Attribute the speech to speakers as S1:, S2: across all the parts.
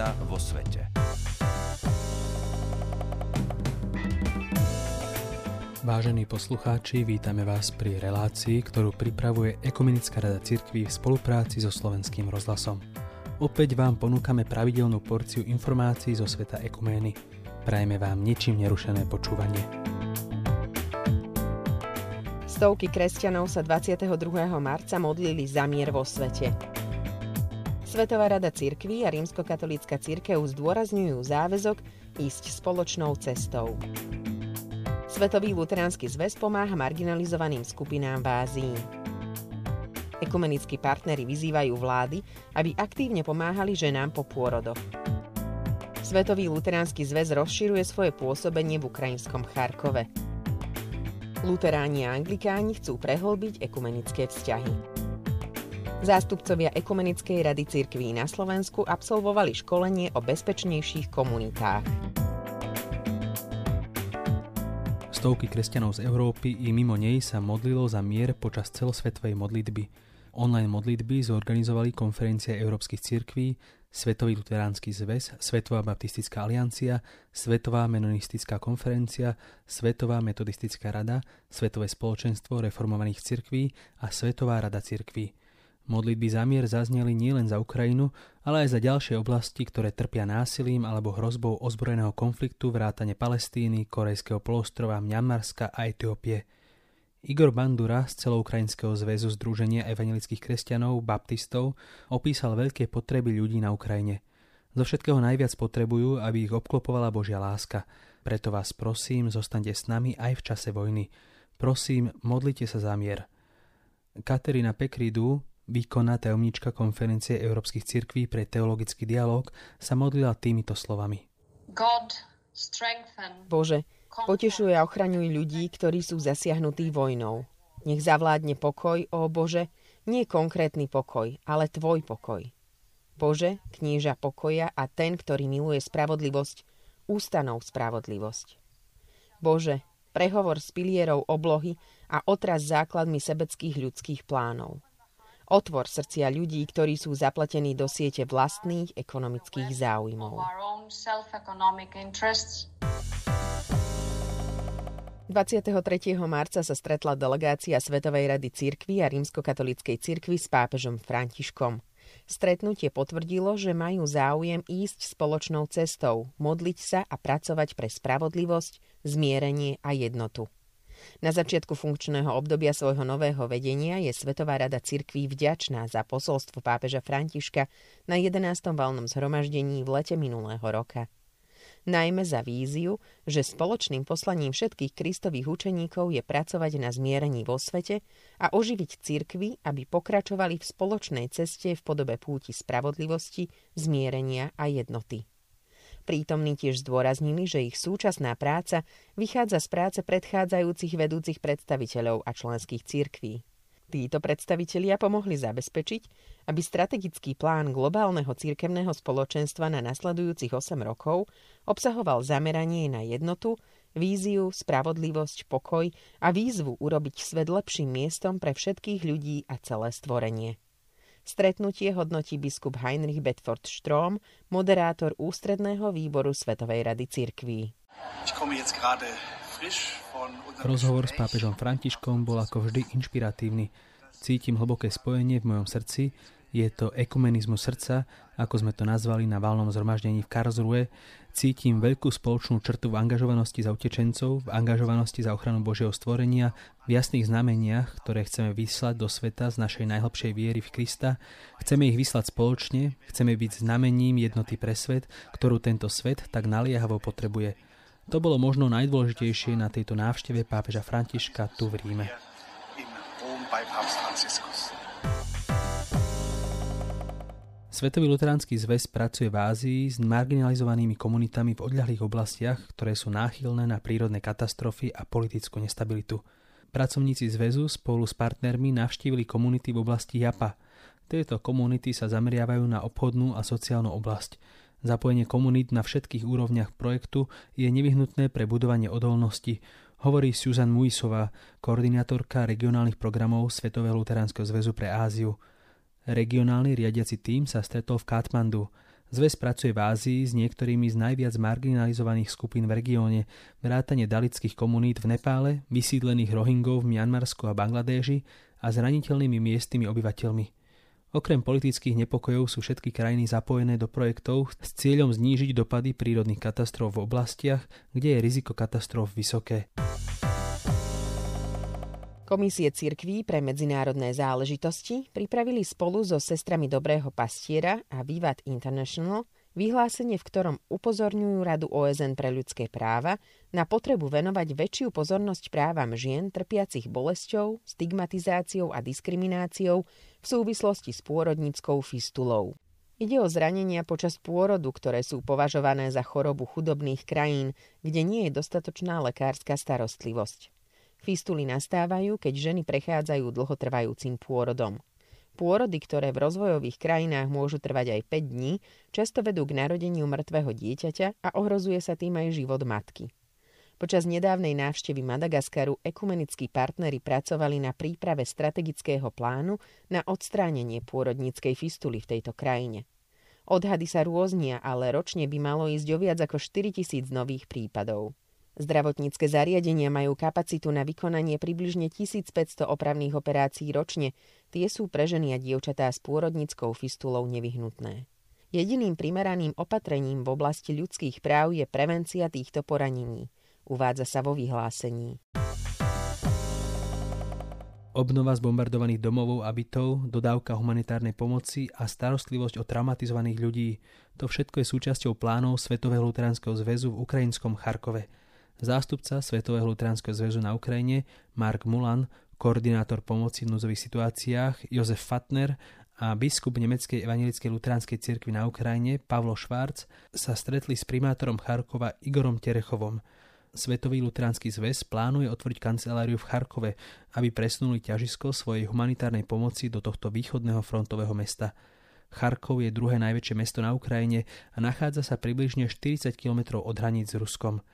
S1: žena vo svete.
S2: Vážení poslucháči, vítame vás pri relácii, ktorú pripravuje Ekumenická rada cirkví v spolupráci so Slovenským rozhlasom. Opäť vám ponúkame pravidelnú porciu informácií zo sveta ekumény. Prajeme vám ničím nerušené počúvanie.
S3: Stovky kresťanov sa 22. marca modlili za mier vo svete. Svetová rada cirkví a rímskokatolícka cirkev zdôrazňujú záväzok ísť spoločnou cestou. Svetový luteránsky zväz pomáha marginalizovaným skupinám v Ázii. Ekumenickí partnery vyzývajú vlády, aby aktívne pomáhali ženám po pôrodoch. Svetový luteránsky zväz rozširuje svoje pôsobenie v ukrajinskom Charkove. Luteráni a anglikáni chcú prehlbiť ekumenické vzťahy. Zástupcovia Ekumenickej rady cirkví na Slovensku absolvovali školenie o bezpečnejších komunitách.
S2: Stovky kresťanov z Európy i mimo nej sa modlilo za mier počas celosvetovej modlitby. Online modlitby zorganizovali konferencia Európskych cirkví, Svetový luteránsky zväz, Svetová baptistická aliancia, Svetová menonistická konferencia, Svetová metodistická rada, Svetové spoločenstvo reformovaných cirkví a Svetová rada cirkví. Modlitby za mier zazneli nielen za Ukrajinu, ale aj za ďalšie oblasti, ktoré trpia násilím alebo hrozbou ozbrojeného konfliktu vrátane Palestíny, Korejského polostrova, Mňamarska a Etiópie. Igor Bandura z celoukrajinského zväzu Združenia evangelických kresťanov, baptistov, opísal veľké potreby ľudí na Ukrajine. Zo všetkého najviac potrebujú, aby ich obklopovala Božia láska. Preto vás prosím, zostaňte s nami aj v čase vojny. Prosím, modlite sa za mier. Katerina Pekridu, Výkonná tajomnička konferencie Európskych cirkví pre teologický dialog sa modlila týmito slovami.
S3: Bože, potešuje a ochraňuj ľudí, ktorí sú zasiahnutí vojnou. Nech zavládne pokoj, ó Bože, nie konkrétny pokoj, ale Tvoj pokoj. Bože, knieža pokoja a ten, ktorý miluje spravodlivosť, ústanov spravodlivosť. Bože, prehovor s pilierov oblohy a otraz základmi sebeckých ľudských plánov. Otvor srdcia ľudí, ktorí sú zapletení do siete vlastných ekonomických záujmov. 23. marca sa stretla delegácia Svetovej rady cirkvy a rímskokatolíckej cirkvy s pápežom Františkom. Stretnutie potvrdilo, že majú záujem ísť spoločnou cestou, modliť sa a pracovať pre spravodlivosť, zmierenie a jednotu. Na začiatku funkčného obdobia svojho nového vedenia je Svetová rada cirkví vďačná za posolstvo pápeža Františka na 11. valnom zhromaždení v lete minulého roka. Najmä za víziu, že spoločným poslaním všetkých kristových učeníkov je pracovať na zmierení vo svete a oživiť cirkvy, aby pokračovali v spoločnej ceste v podobe púti spravodlivosti, zmierenia a jednoty. Prítomní tiež zdôraznili, že ich súčasná práca vychádza z práce predchádzajúcich vedúcich predstaviteľov a členských cirkví. Títo predstavitelia pomohli zabezpečiť, aby strategický plán globálneho cirkevného spoločenstva na nasledujúcich 8 rokov obsahoval zameranie na jednotu, víziu, spravodlivosť, pokoj a výzvu urobiť svet lepším miestom pre všetkých ľudí a celé stvorenie. Stretnutie hodnotí biskup Heinrich Bedford Strom, moderátor ústredného výboru Svetovej rady cirkví.
S2: Rozhovor s pápežom Františkom bol ako vždy inšpiratívny. Cítim hlboké spojenie v mojom srdci je to ekumenizmus srdca, ako sme to nazvali na valnom zhromaždení v Karlsruhe. Cítim veľkú spoločnú črtu v angažovanosti za utečencov, v angažovanosti za ochranu Božieho stvorenia, v jasných znameniach, ktoré chceme vyslať do sveta z našej najhlbšej viery v Krista. Chceme ich vyslať spoločne, chceme byť znamením jednoty pre svet, ktorú tento svet tak naliehavo potrebuje. To bolo možno najdôležitejšie na tejto návšteve pápeža Františka tu v Ríme. Svetový luteránsky zväz pracuje v Ázii s marginalizovanými komunitami v odľahlých oblastiach, ktoré sú náchylné na prírodné katastrofy a politickú nestabilitu. Pracovníci zväzu spolu s partnermi navštívili komunity v oblasti Japa. Tieto komunity sa zameriavajú na obchodnú a sociálnu oblasť. Zapojenie komunít na všetkých úrovniach projektu je nevyhnutné pre budovanie odolnosti, hovorí Susan Muisová, koordinátorka regionálnych programov Svetového luteránskeho zväzu pre Áziu. Regionálny riadiaci tím sa stretol v Katmandu. Zväz pracuje v Ázii s niektorými z najviac marginalizovaných skupín v regióne, vrátane dalických komunít v Nepále, vysídlených Rohingov v Mianmarsku a Bangladéži a zraniteľnými miestnymi obyvateľmi. Okrem politických nepokojov sú všetky krajiny zapojené do projektov s cieľom znížiť dopady prírodných katastrof v oblastiach, kde je riziko katastrof vysoké.
S3: Komisie cirkví pre medzinárodné záležitosti pripravili spolu so sestrami Dobrého pastiera a Vivat International vyhlásenie, v ktorom upozorňujú Radu OSN pre ľudské práva na potrebu venovať väčšiu pozornosť právam žien trpiacich bolesťou, stigmatizáciou a diskrimináciou v súvislosti s pôrodnickou fistulou. Ide o zranenia počas pôrodu, ktoré sú považované za chorobu chudobných krajín, kde nie je dostatočná lekárska starostlivosť. Fistuly nastávajú, keď ženy prechádzajú dlhotrvajúcim pôrodom. Pôrody, ktoré v rozvojových krajinách môžu trvať aj 5 dní, často vedú k narodeniu mŕtvého dieťaťa a ohrozuje sa tým aj život matky. Počas nedávnej návštevy Madagaskaru ekumenickí partnery pracovali na príprave strategického plánu na odstránenie pôrodníckej fistuly v tejto krajine. Odhady sa rôznia, ale ročne by malo ísť o viac ako 4000 nových prípadov. Zdravotnícke zariadenia majú kapacitu na vykonanie približne 1500 opravných operácií ročne. Tie sú pre ženy a dievčatá s pôrodnickou fistulou nevyhnutné. Jediným primeraným opatrením v oblasti ľudských práv je prevencia týchto poranení, uvádza sa vo vyhlásení.
S2: Obnova zbombardovaných domovov a bytov, dodávka humanitárnej pomoci a starostlivosť o traumatizovaných ľudí. To všetko je súčasťou plánov Svetového luteránskeho zväzu v ukrajinskom Charkove – Zástupca Svetového luteránskeho zväzu na Ukrajine Mark Mulan, koordinátor pomoci v núzových situáciách Jozef Fatner a biskup Nemeckej evangelickej luteránskej cirkvi na Ukrajine Pavlo Švárc sa stretli s primátorom Charkova Igorom Terechovom. Svetový luteránsky zväz plánuje otvoriť kanceláriu v Charkove, aby presunuli ťažisko svojej humanitárnej pomoci do tohto východného frontového mesta. Charkov je druhé najväčšie mesto na Ukrajine a nachádza sa približne 40 km od hraníc s Ruskom.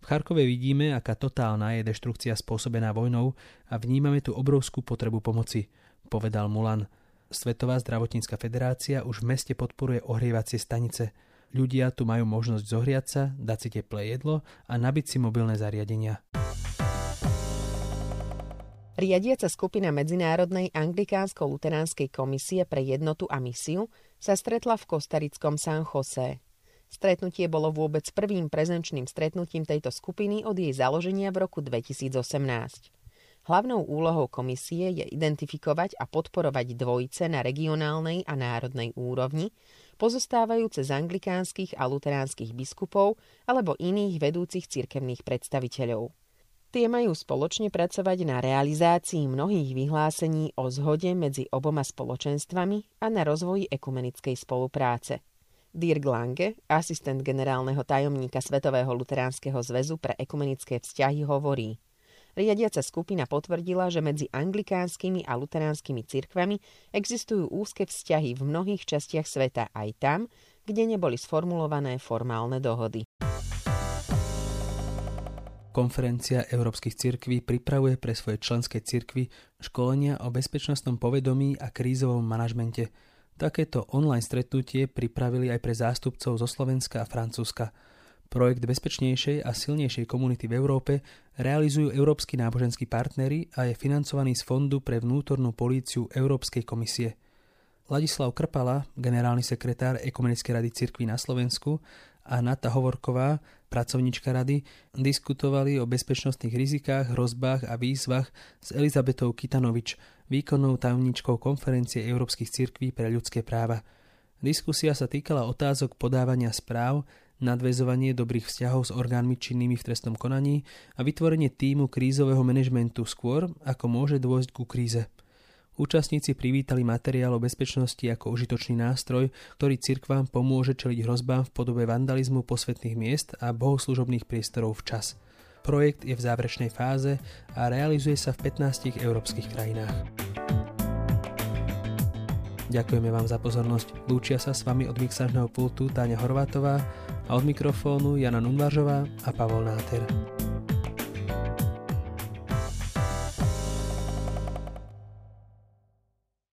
S2: V Charkove vidíme, aká totálna je deštrukcia spôsobená vojnou a vnímame tu obrovskú potrebu pomoci, povedal Mulan. Svetová zdravotnícka federácia už v meste podporuje ohrievacie stanice. Ľudia tu majú možnosť zohriať sa, dať si teplé jedlo a nabiť si mobilné zariadenia.
S3: Riadiaca skupina Medzinárodnej anglikánsko-luteránskej komisie pre jednotu a misiu sa stretla v kostarickom San Jose. Stretnutie bolo vôbec prvým prezenčným stretnutím tejto skupiny od jej založenia v roku 2018. Hlavnou úlohou komisie je identifikovať a podporovať dvojice na regionálnej a národnej úrovni, pozostávajúce z anglikánskych a luteránskych biskupov alebo iných vedúcich cirkevných predstaviteľov. Tie majú spoločne pracovať na realizácii mnohých vyhlásení o zhode medzi oboma spoločenstvami a na rozvoji ekumenickej spolupráce – Dirk Lange, asistent generálneho tajomníka Svetového luteránskeho zväzu pre ekumenické vzťahy, hovorí Riadiaca skupina potvrdila, že medzi anglikánskymi a luteránskymi cirkvami existujú úzke vzťahy v mnohých častiach sveta aj tam, kde neboli sformulované formálne dohody.
S2: Konferencia európskych cirkví pripravuje pre svoje členské cirkvy školenia o bezpečnostnom povedomí a krízovom manažmente – Takéto online stretnutie pripravili aj pre zástupcov zo Slovenska a Francúzska. Projekt bezpečnejšej a silnejšej komunity v Európe realizujú európsky náboženskí partnery a je financovaný z Fondu pre vnútornú políciu Európskej komisie. Ladislav Krpala, generálny sekretár Ekumenickej rady cirkví na Slovensku a Nata Hovorková, pracovnička rady, diskutovali o bezpečnostných rizikách, hrozbách a výzvach s Elizabetou Kitanovič, výkonnou tajomničkou konferencie Európskych cirkví pre ľudské práva. Diskusia sa týkala otázok podávania správ, nadväzovanie dobrých vzťahov s orgánmi činnými v trestnom konaní a vytvorenie týmu krízového manažmentu skôr, ako môže dôjsť ku kríze. Účastníci privítali materiál o bezpečnosti ako užitočný nástroj, ktorý cirkvám pomôže čeliť hrozbám v podobe vandalizmu posvetných miest a bohoslužobných priestorov včas. Projekt je v záverečnej fáze a realizuje sa v 15 európskych krajinách. Ďakujeme vám za pozornosť. Lúčia sa s vami od mixážneho pultu Táňa Horvátová a od mikrofónu Jana Nunvaržová a Pavol Náter.